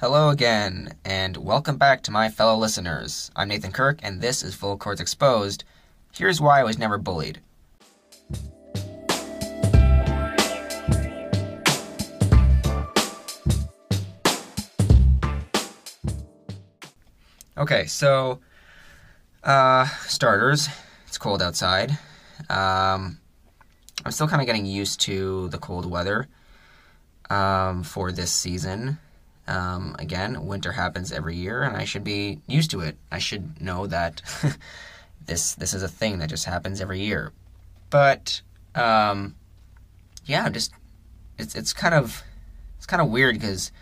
Hello again, and welcome back to my fellow listeners. I'm Nathan Kirk, and this is Full Chords Exposed. Here's why I was never bullied. Okay, so, uh, starters, it's cold outside. Um, I'm still kind of getting used to the cold weather um, for this season. Um, again, winter happens every year, and I should be used to it. I should know that this this is a thing that just happens every year. But um, yeah, just it's it's kind of it's kind of weird because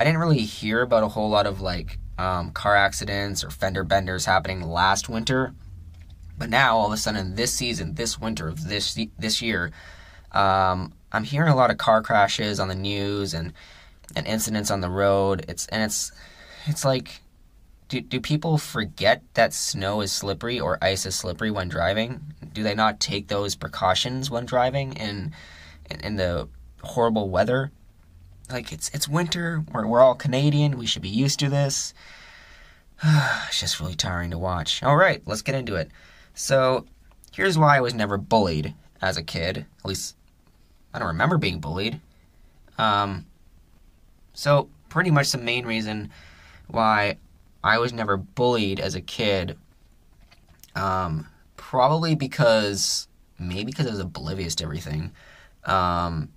I didn't really hear about a whole lot of like um, car accidents or fender benders happening last winter. But now, all of a sudden, this season, this winter of this this year, um, I'm hearing a lot of car crashes on the news and and incidents on the road. It's and it's it's like do, do people forget that snow is slippery or ice is slippery when driving? Do they not take those precautions when driving in in, in the horrible weather? Like it's it's winter. We're we're all Canadian. We should be used to this. it's just really tiring to watch. All right, let's get into it. So, here's why I was never bullied as a kid. At least I don't remember being bullied. Um, so, pretty much the main reason why I was never bullied as a kid, um, probably because maybe because I was oblivious to everything. Um,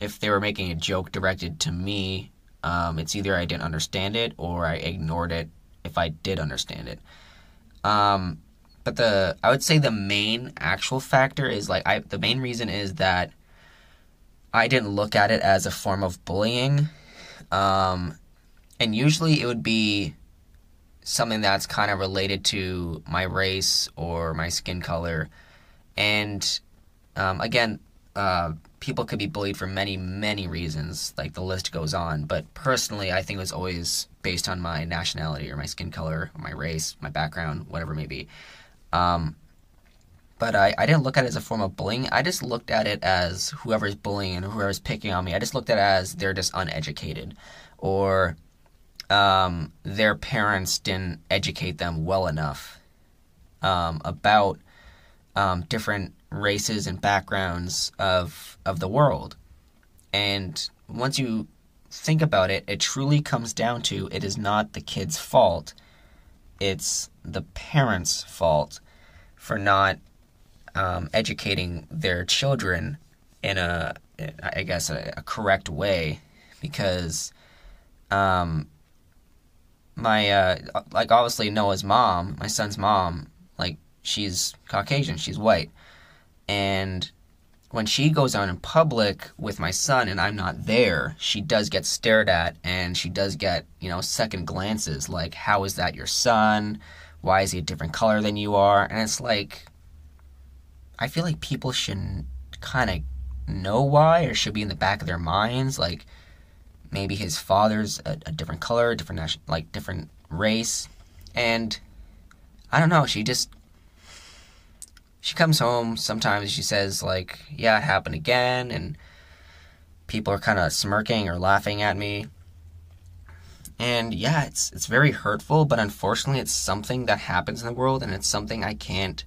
if they were making a joke directed to me, um, it's either I didn't understand it or I ignored it if I did understand it. Um, but the I would say the main actual factor is like I the main reason is that I didn't look at it as a form of bullying. Um, and usually it would be something that's kind of related to my race or my skin color. And um, again, uh, people could be bullied for many, many reasons. Like the list goes on. But personally, I think it was always based on my nationality or my skin color or my race, my background, whatever it may be. Um, but I, I didn't look at it as a form of bullying. I just looked at it as whoever's bullying and whoever's picking on me. I just looked at it as they're just uneducated, or um, their parents didn't educate them well enough um, about um, different races and backgrounds of of the world. And once you think about it, it truly comes down to it is not the kid's fault. It's the parents' fault for not um, educating their children in a, I guess, a, a correct way, because um, my uh, like obviously Noah's mom, my son's mom, like she's Caucasian, she's white, and when she goes out in public with my son and I'm not there, she does get stared at and she does get, you know, second glances like, how is that your son? Why is he a different color than you are? And it's like, I feel like people should kind of know why or should be in the back of their minds. Like maybe his father's a, a different color, different nation, like different race, and I don't know. She just she comes home sometimes. She says like, "Yeah, it happened again," and people are kind of smirking or laughing at me. And yeah, it's it's very hurtful, but unfortunately, it's something that happens in the world, and it's something I can't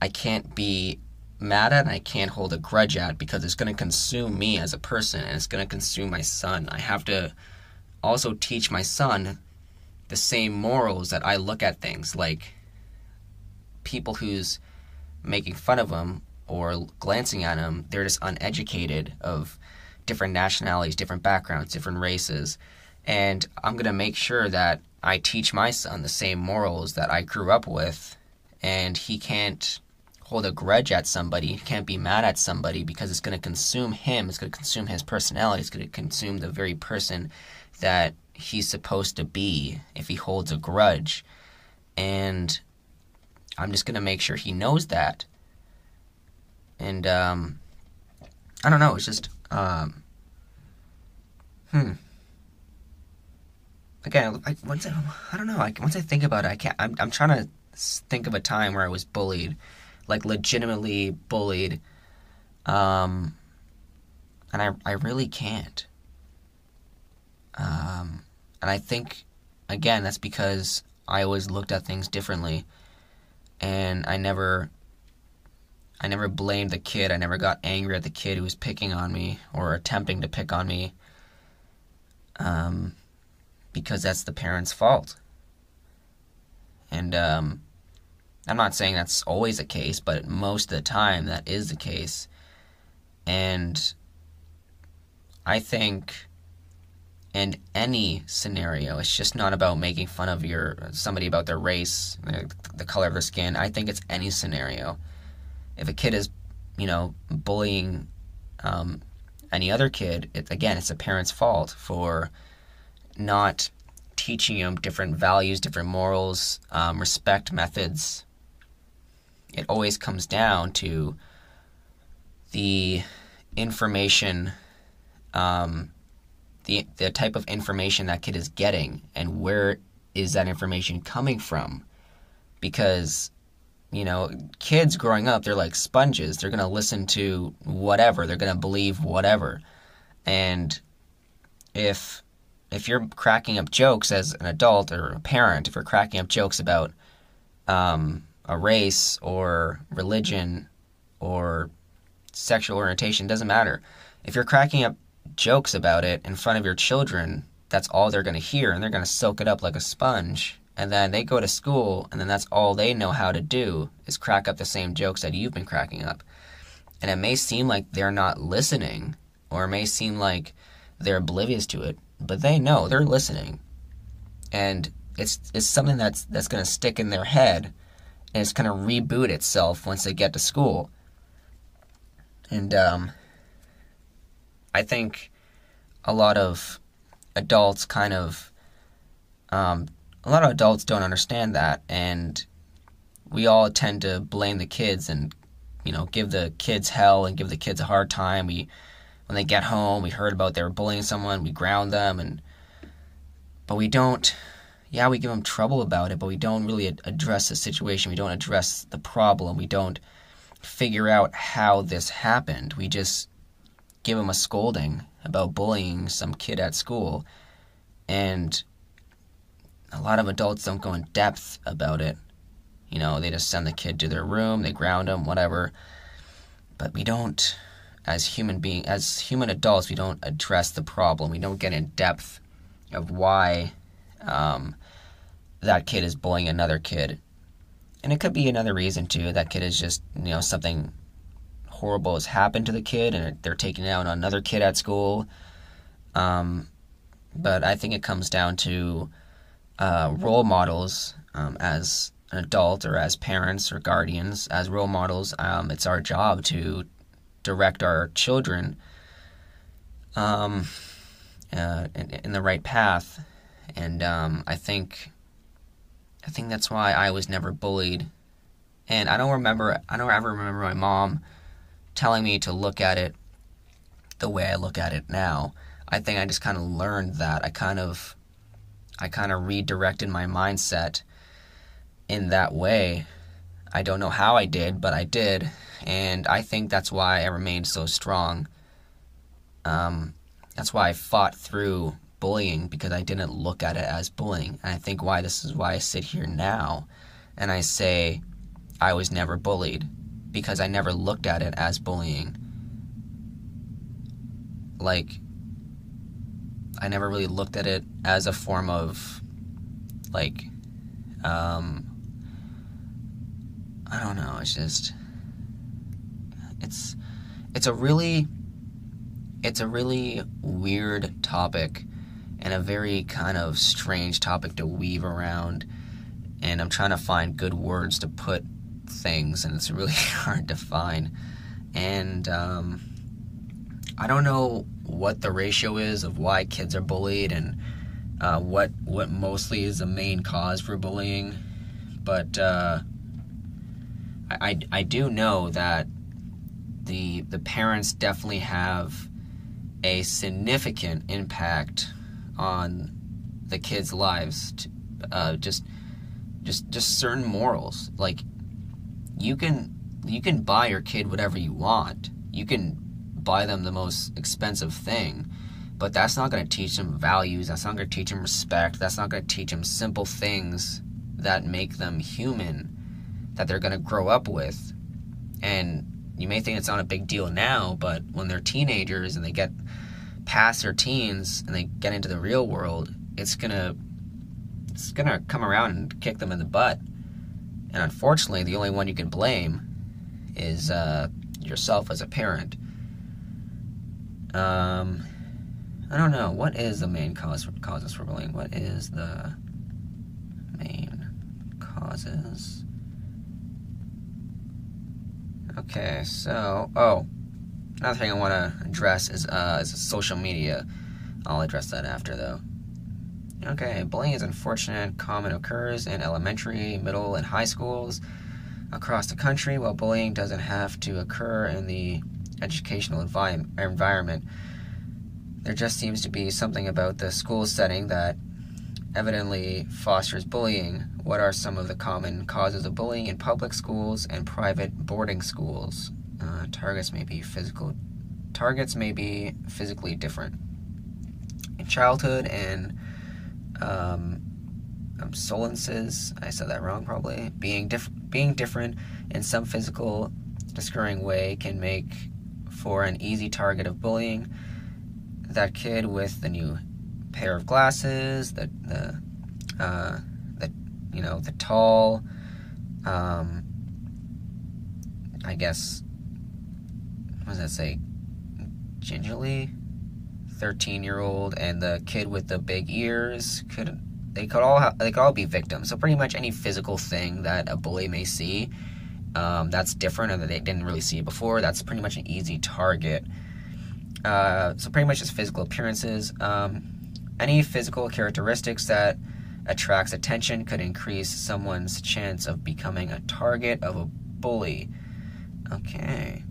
I can't be mad at and I can't hold a grudge at because it's going to consume me as a person and it's going to consume my son. I have to also teach my son the same morals that I look at things like people who's making fun of him or glancing at him, they're just uneducated of different nationalities, different backgrounds, different races. And I'm going to make sure that I teach my son the same morals that I grew up with and he can't hold a grudge at somebody, can't be mad at somebody because it's going to consume him, it's going to consume his personality, it's going to consume the very person that he's supposed to be if he holds a grudge. And I'm just going to make sure he knows that. And, um, I don't know, it's just, um, hmm. Again, I, once I, I don't know, I, once I think about it, I can't, I'm, I'm trying to think of a time where I was bullied like legitimately bullied. Um, and I, I really can't. Um, and I think again that's because I always looked at things differently, and I never. I never blamed the kid. I never got angry at the kid who was picking on me or attempting to pick on me. Um, because that's the parent's fault. And um, I'm not saying that's always the case, but most of the time that is the case. And I think in any scenario, it's just not about making fun of your somebody about their race, the color of their skin. I think it's any scenario. If a kid is, you know, bullying um, any other kid, it, again, it's a parent's fault for not teaching them different values, different morals, um, respect methods. It always comes down to the information, um, the the type of information that kid is getting, and where is that information coming from? Because you know, kids growing up, they're like sponges. They're gonna listen to whatever. They're gonna believe whatever, and if if you're cracking up jokes as an adult or a parent, if you're cracking up jokes about um, a race or religion or sexual orientation, doesn't matter. If you're cracking up jokes about it in front of your children, that's all they're going to hear and they're going to soak it up like a sponge. And then they go to school and then that's all they know how to do is crack up the same jokes that you've been cracking up. And it may seem like they're not listening or it may seem like they're oblivious to it, but they know they're listening, and it's it's something that's that's going to stick in their head, and it's going to reboot itself once they get to school. And um, I think a lot of adults kind of um, a lot of adults don't understand that, and we all tend to blame the kids and you know give the kids hell and give the kids a hard time. We when they get home, we heard about they were bullying someone, we ground them, and but we don't. Yeah, we give them trouble about it, but we don't really address the situation. We don't address the problem. We don't figure out how this happened. We just give them a scolding about bullying some kid at school, and a lot of adults don't go in depth about it. You know, they just send the kid to their room, they ground them, whatever. But we don't as human being as human adults we don't address the problem we don't get in depth of why um, that kid is bullying another kid. And it could be another reason too. That kid is just you know something horrible has happened to the kid and they're taking out another kid at school. Um, but i think it comes down to uh, role models um, as an adult or as parents or guardians. As role models um, it's our job to direct our children um, uh, in, in, the right path. And um, I think I think that's why I was never bullied. And I don't remember I don't ever remember my mom telling me to look at it the way I look at it now. I think I just kind of learned that. I kind of I kind of redirected my mindset in that way. I don't know how I did, but I did and I think that's why I remained so strong. Um, that's why I fought through bullying because I didn't look at it as bullying. And I think why this is why I sit here now and I say I was never bullied because I never looked at it as bullying. Like, I never really looked at it as a form of, like, um, I don't know, it's just it's it's a really it's a really weird topic and a very kind of strange topic to weave around. And I'm trying to find good words to put things and it's really hard to find. And um, I don't know what the ratio is of why kids are bullied and uh, what what mostly is the main cause for bullying. But uh, I, I, I do know that the the parents definitely have a significant impact on the kids' lives. To, uh, just just just certain morals. Like you can you can buy your kid whatever you want. You can buy them the most expensive thing, but that's not going to teach them values. That's not going to teach them respect. That's not going to teach them simple things that make them human that they're going to grow up with. And you may think it's not a big deal now, but when they're teenagers and they get past their teens and they get into the real world, it's to it's to come around and kick them in the butt. And unfortunately, the only one you can blame is uh, yourself as a parent. Um, I don't know. What is the main cause for, causes for bullying? What is the main causes? Okay, so oh, another thing I want to address is uh, is social media. I'll address that after though. Okay, bullying is unfortunate. Common occurs in elementary, middle, and high schools across the country. While bullying doesn't have to occur in the educational envi- environment, there just seems to be something about the school setting that evidently fosters bullying. What are some of the common causes of bullying in public schools and private boarding schools? Uh, targets may be physical. Targets may be physically different. In childhood and um, um, I said that wrong probably, being, diff- being different in some physical, discouraging way can make for an easy target of bullying. That kid with the new pair of glasses, the, the, uh, the you know, the tall, um, I guess, what does that say? Gingerly? 13 year old and the kid with the big ears could they could all have, they could all be victims. So pretty much any physical thing that a bully may see, um, that's different and that they didn't really see before. That's pretty much an easy target. Uh, so pretty much just physical appearances. Um, any physical characteristics that attracts attention could increase someone's chance of becoming a target of a bully. Okay.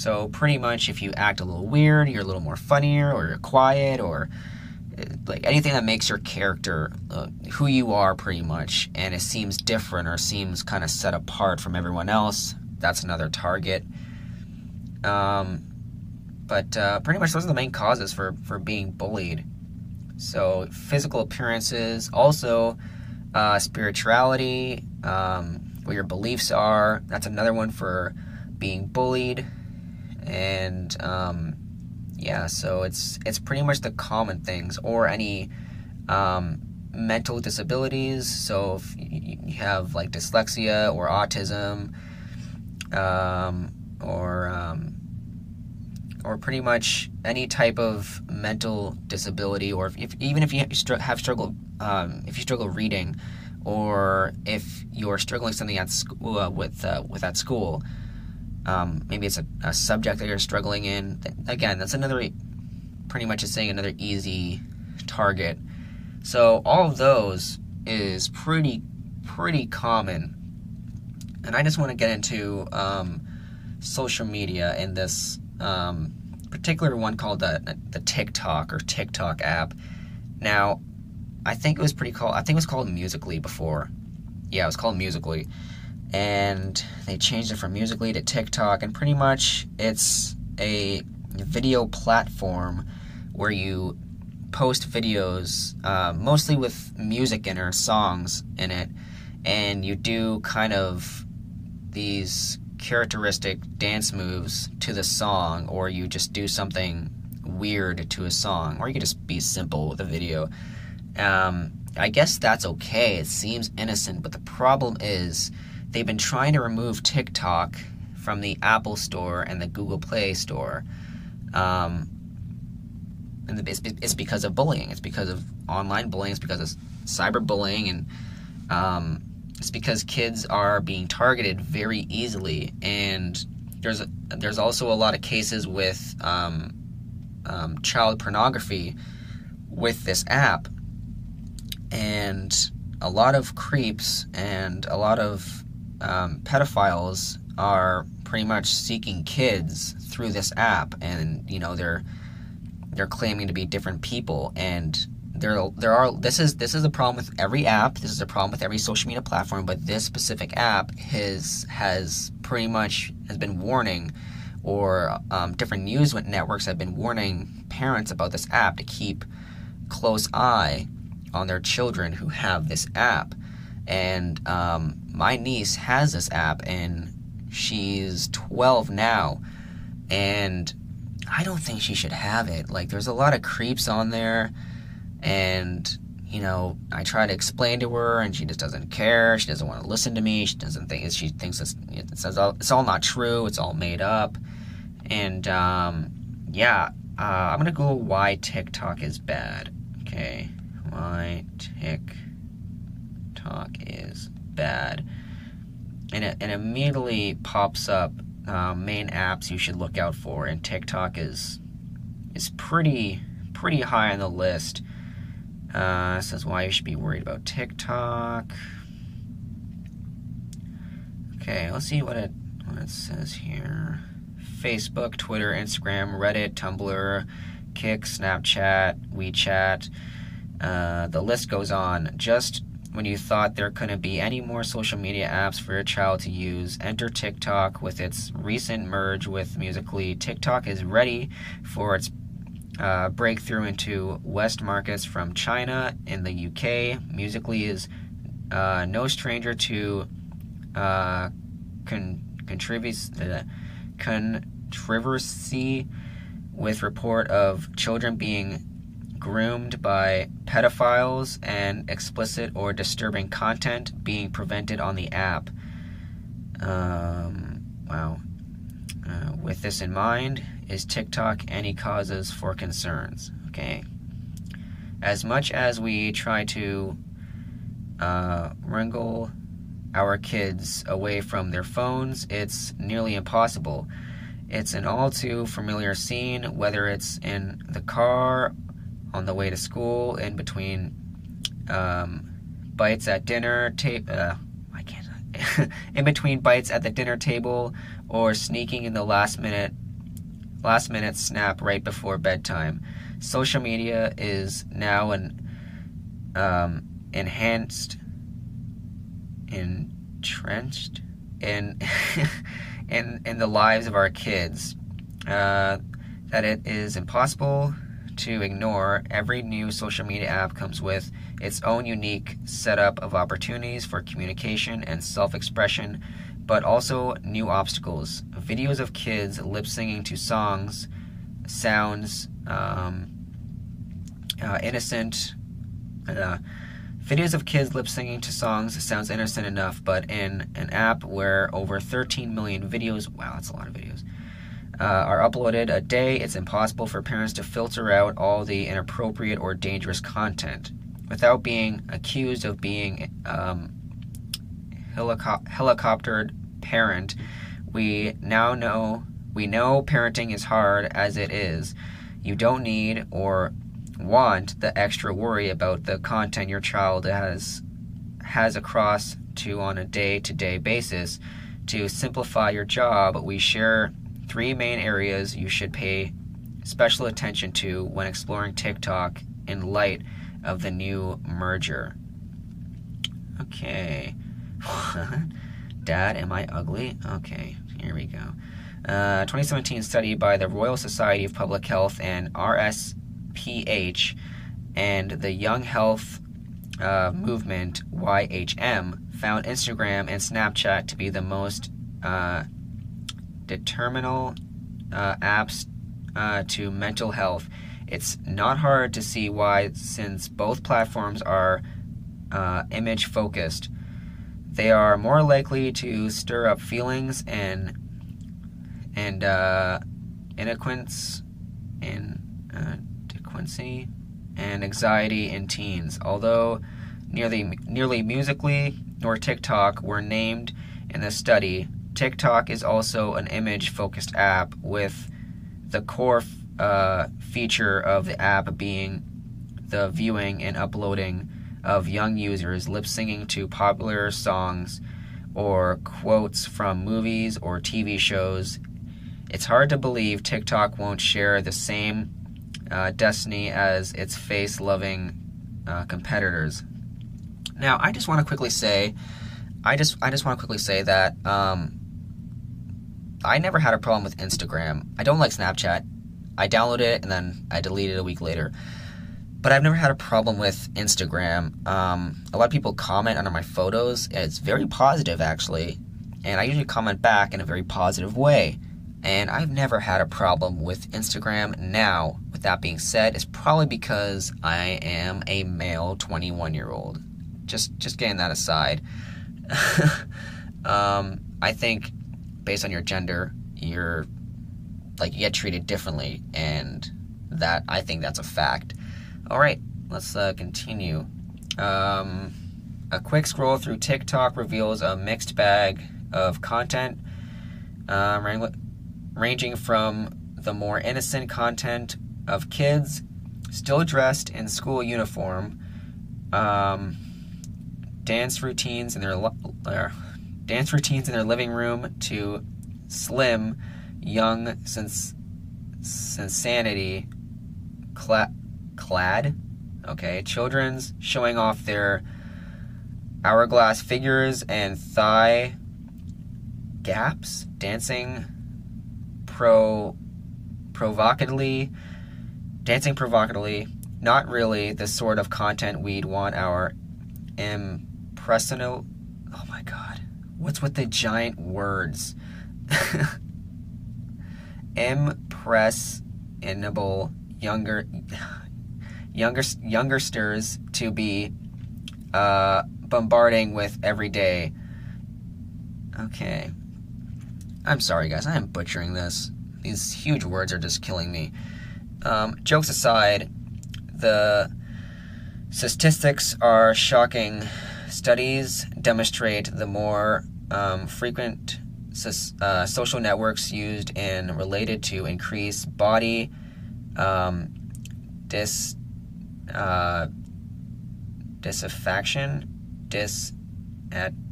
So pretty much, if you act a little weird, you're a little more funnier, or you're quiet, or uh, like anything that makes your character uh, who you are, pretty much, and it seems different or seems kind of set apart from everyone else, that's another target. Um, but uh, pretty much those are the main causes for for being bullied. So physical appearances, also uh, spirituality, um, what your beliefs are. That's another one for being bullied and um, yeah, so it's it's pretty much the common things or any um, mental disabilities. So if you have like dyslexia or autism, um, or um, or pretty much any type of mental disability, or if, if even if you have struggled, um, if you struggle reading, or if you're struggling something at school uh, with uh, with at school, um, maybe it's a, a, subject that you're struggling in. Again, that's another, pretty much is saying another easy target. So all of those is pretty, pretty common. And I just want to get into um, social media in this um, particular one called the, the TikTok or TikTok app. Now, I think it was pretty called, I think it was called Musically before. Yeah, it was called Musically and they changed it from Musically to TikTok, and pretty much it's a video platform where you post videos, uh, mostly with music in or songs in it, and you do kind of these characteristic dance moves to the song, or you just do something weird to a song, or you could just be simple with a video. Um, I guess that's okay. It seems innocent, but the problem is they've been trying to remove TikTok from the Apple Store and the Google Play Store. Um, and it's, it's because of bullying. It's because of online bullying. It's because of cyberbullying, and um, it's because kids are being targeted very easily. And there's there's also a lot of cases with um, um child pornography with this app, and a lot of creeps and a lot of um, pedophiles are pretty much seeking kids through this app, and you know they're they're claiming to be different people, and there there are this is this is a problem with every app. This is a problem with every social media platform, but this specific app has has pretty much has been warning or um, different news networks have been warning parents about this app to keep close eye on their children who have this app. And um, my niece has this app, and she's 12 now. And I don't think she should have it. Like, there's a lot of creeps on there, and you know, I try to explain to her, and she just doesn't care. She doesn't want to listen to me. She doesn't think she thinks it's it's all, it's all not true. It's all made up, and um, yeah, uh, I'm gonna go why TikTok is bad. Okay, why TikTok is bad, and it and immediately pops up uh, main apps you should look out for, and TikTok is is pretty pretty high on the list. Uh, says why you should be worried about TikTok. Okay, let's see what it what it says here. Facebook, Twitter, Instagram, Reddit, Tumblr, Kik, Snapchat, WeChat. Uh, the list goes on. Just when you thought there couldn't be any more social media apps for your child to use, enter TikTok with its recent merge with Musically. TikTok is ready for its uh, breakthrough into West markets from China in the UK. Musically is uh, no stranger to uh, con- uh, controversy with report of children being groomed by pedophiles and explicit or disturbing content being prevented on the app. Um, wow. Uh, with this in mind, is TikTok any causes for concerns? Okay. As much as we try to uh, wrangle our kids away from their phones, it's nearly impossible. It's an all too familiar scene, whether it's in the car, on the way to school, in between um, bites at dinner, ta- uh, I can't, in between bites at the dinner table, or sneaking in the last minute last minute snap right before bedtime. Social media is now an um, enhanced, entrenched in in in the lives of our kids. Uh, that it is impossible to ignore. Every new social media app comes with its own unique setup of opportunities for communication and self-expression but also new obstacles. Videos of kids lip singing to songs sounds um, uh, innocent. Uh, videos of kids lip singing to songs sounds innocent enough, but in an app where over 13 million videos, wow, that's a lot of videos, uh, are uploaded a day, it's impossible for parents to filter out all the inappropriate or dangerous content without being accused of being um, helico- helicoptered parent, we now know we know parenting is hard as it is. You don't need or want the extra worry about the content your child has has across to on a day-to-day basis. To simplify your job, we share three main areas you should pay special attention to when exploring TikTok in light of the new merger. Okay. Dad, am I ugly? Okay, here we go. Uh, 2017 study by the Royal Society of Public Health and RSPH and the Young Health uh, Movement YHM found Instagram and Snapchat to be the most uh, determinal uh, apps uh, to mental health. It's not hard to see why, since both platforms are uh, image focused. They are more likely to stir up feelings and and uh, inequence and uh, and anxiety in teens. Although nearly nearly musically nor TikTok were named in the study, TikTok is also an image-focused app with the core uh, feature of the app being the viewing and uploading of young users lip singing to popular songs or quotes from movies or TV shows. It's hard to believe TikTok won't share the same uh, destiny as its face loving uh, competitors. Now, I just want to quickly say, I just I just want to quickly say that um, I never had a problem with Instagram. I don't like Snapchat. I downloaded it and then I deleted it a week later. But I've never had a problem with Instagram. Um, a lot of people comment under my photos. It's very positive, actually. And I usually comment back in a very positive way. And I've never had a problem with Instagram. Now, with that being said, it's probably because I am a male 21 year old. Just, just getting that aside. um, I think based on your gender, you're like you get treated differently, and that I think that's a fact. All right, let's uh, continue. Um, a quick scroll through TikTok reveals a mixed bag of content, uh, ranging from the more innocent content of kids still dressed in school uniform, um, dance routines in their, their dance routines in their living room to slim, young since insanity cla- clad. Okay, children's showing off their hourglass figures and thigh gaps, dancing pro provocatively, dancing provocatively. Not really the sort of content we'd want our impressional. Oh my god, what's with the giant words? impressionable younger younger youngsters to be uh, bombarding with every day. Okay. I'm sorry, guys. I am butchering this. These huge words are just killing me. Um, jokes aside, the statistics are shocking. Studies demonstrate the more um, frequent uh, social networks used and related to increase body um, dis uh,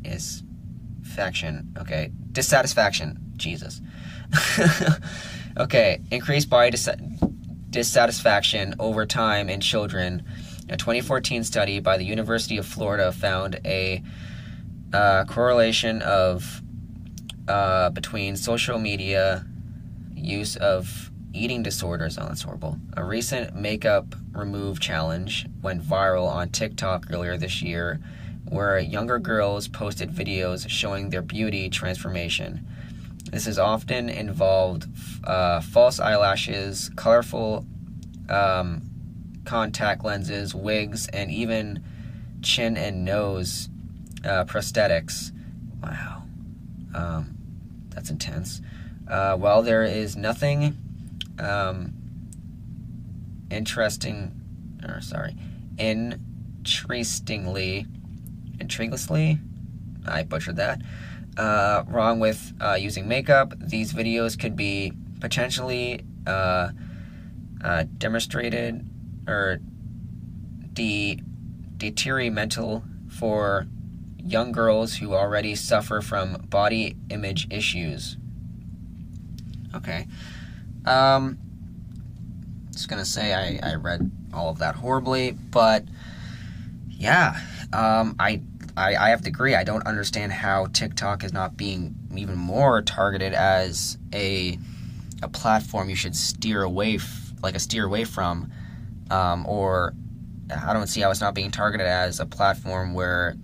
is faction. Okay dissatisfaction. Jesus. Okay increased body dis- dissatisfaction over time in children. A 2014 study by the university of florida found a uh, correlation of uh, between social media use of eating disorders. Oh, that's horrible. A recent makeup remove challenge went viral on TikTok earlier this year, where younger girls posted videos showing their beauty transformation. This has often involved uh, false eyelashes, colorful um, contact lenses, wigs, and even chin and nose uh, prosthetics. Wow. Um, that's intense. Uh, while there is nothing um, interesting, or sorry, interestingly, intriguously, I butchered that. Uh, wrong with uh, using makeup. These videos could be potentially uh, uh demonstrated or de detrimental for young girls who already suffer from body image issues. Okay. Um, just gonna say I, I read all of that horribly, but yeah, um, I, I I have to agree. I don't understand how TikTok is not being even more targeted as a a platform you should steer away, f- like a steer away from, um, or I don't see how it's not being targeted as a platform where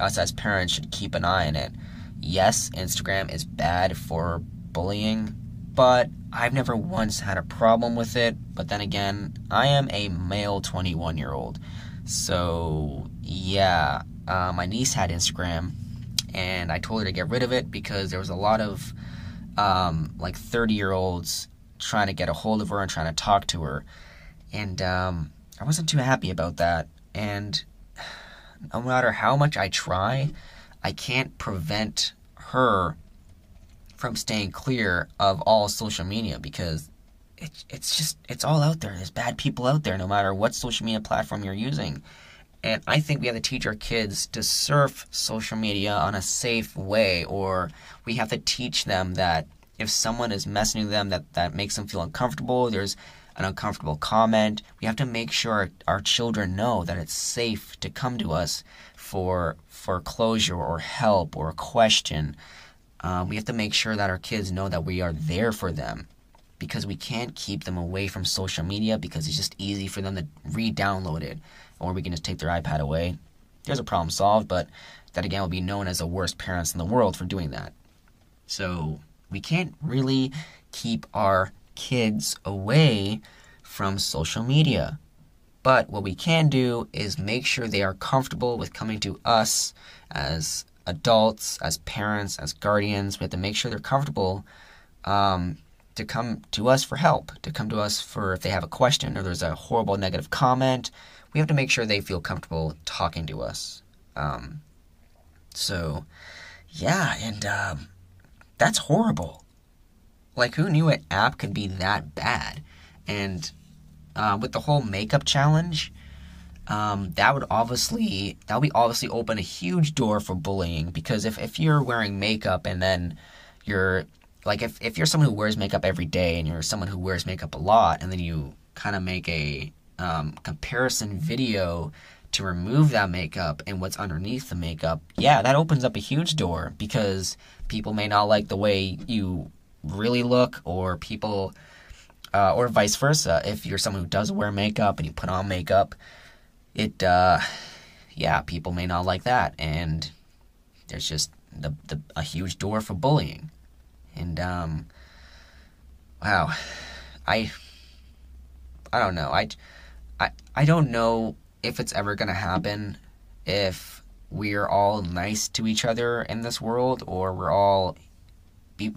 us as parents should keep an eye on it. Yes, Instagram is bad for bullying, but I've never once had a problem with it. But then again, I am a male 21 year old. So, yeah, uh, my niece had Instagram, and I told her to get rid of it because there was a lot of um, like 30 year olds trying to get a hold of her and trying to talk to her. And um, I wasn't too happy about that. And no matter how much I try, I can't prevent her from staying clear of all social media because it's it's just it's all out there. There's bad people out there no matter what social media platform you're using. And I think we have to teach our kids to surf social media on a safe way or we have to teach them that if someone is messaging them that that makes them feel uncomfortable, there's an uncomfortable comment. We have to make sure our children know that it's safe to come to us for for closure or help or a question. Um, we have to make sure that our kids know that we are there for them because we can't keep them away from social media because it's just easy for them to re-download it or we can just take their iPad away. There's a problem solved, but that again will be known as the worst parents in the world for doing that. So we can't really keep our kids away from social media. But what we can do is make sure they are comfortable with coming to us as adults, as parents, as guardians. We have to make sure they're comfortable um, to come to us for help, to come to us for if they have a question or there's a horrible negative comment. We have to make sure they feel comfortable talking to us. Um, so, yeah, and um, that's horrible. Like, who knew an app could be that bad? And uh, with the whole makeup challenge, um, that would obviously that would be obviously open a huge door for bullying because if, if you're wearing makeup and then you're like if, if you're someone who wears makeup every day and you're someone who wears makeup a lot and then you kind of make a um, comparison video to remove that makeup and what's underneath the makeup yeah that opens up a huge door because people may not like the way you really look or people uh, or vice versa. If you're someone who does wear makeup and you put on makeup it uh, yeah people may not like that. And there's just the, the a huge door for bullying. And um wow. I i don't know. I i, I don't know if it's ever going to happen if we're all nice to each other in this world or we're all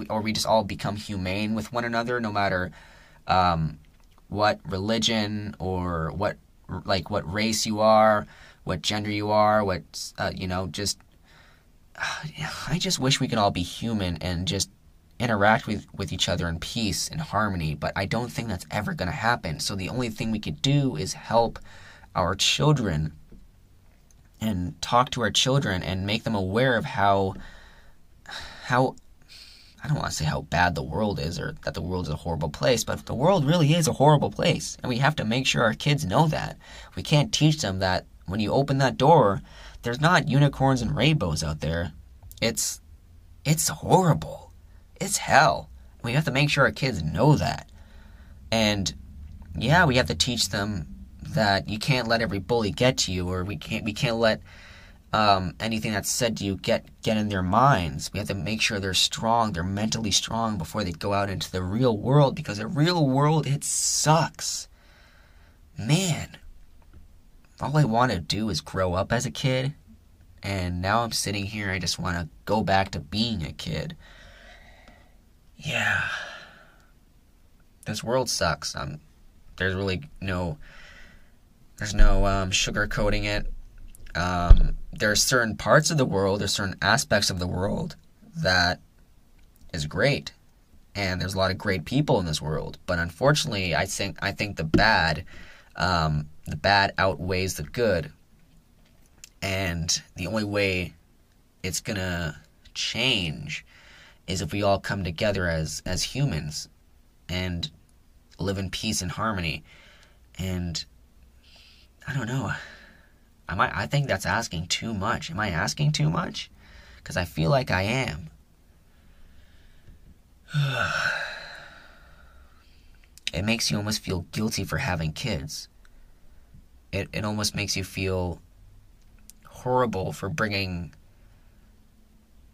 or we just all become humane with one another no matter um, what religion or what like what race you are, what gender you are, what uh, you know, just I just wish we could all be human and just interact with, with each other in peace and harmony, but I don't think that's ever going to happen. So the only thing we could do is help our children and talk to our children and make them aware of how how I don't want to say how bad the world is or that the world is a horrible place, but the world really is a horrible place. And we have to make sure our kids know that. We can't teach them that when you open that door, there's not unicorns and rainbows out there. It's it's horrible. It's hell. We have to make sure our kids know that. And yeah, we have to teach them that you can't let every bully get to you or we can't we can't let um, anything that's said to you get get in their minds. We have to make sure they're strong, they're mentally strong before they go out into the real world because the real world it sucks. Man, all I want to do is grow up as a kid, and now I'm sitting here. I just want to go back to being a kid. Yeah, this world sucks. Um, there's really no, there's no um, sugarcoating it. Um, there are certain parts of the world, there's certain aspects of the world that is great. And there's a lot of great people in this world. But unfortunately, I think I think the bad um, the bad outweighs the good. And the only way it's gonna change is if we all come together as as humans and live in peace and harmony. And I don't know. I, I think that's asking too much. Am I asking too much? Because I feel like I am. it makes you almost feel guilty for having kids. It, it almost makes you feel horrible for bringing,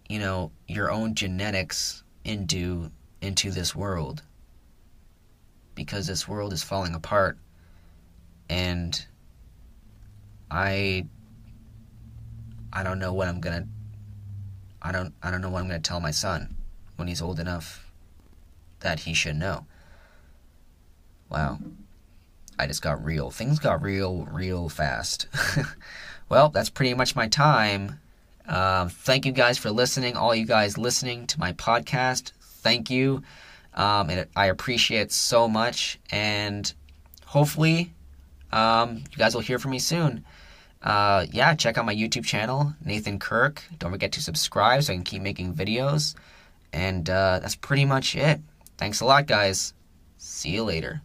you know, your own genetics into into this world because this world is falling apart and I I don't know what I'm gonna I don't I don't know what I'm gonna tell my son when he's old enough that he should know. Wow. I just got real. Things got real real fast. well, that's pretty much my time. Um, thank you guys for listening. All you guys listening to my podcast, thank you. Um, and I appreciate so much. And hopefully, um, you guys will hear from me soon uh, yeah, check out my YouTube channel, Nathan Kirk. Don't forget to subscribe so I can keep making videos. And uh, that's pretty much it. Thanks a lot, guys. See you later.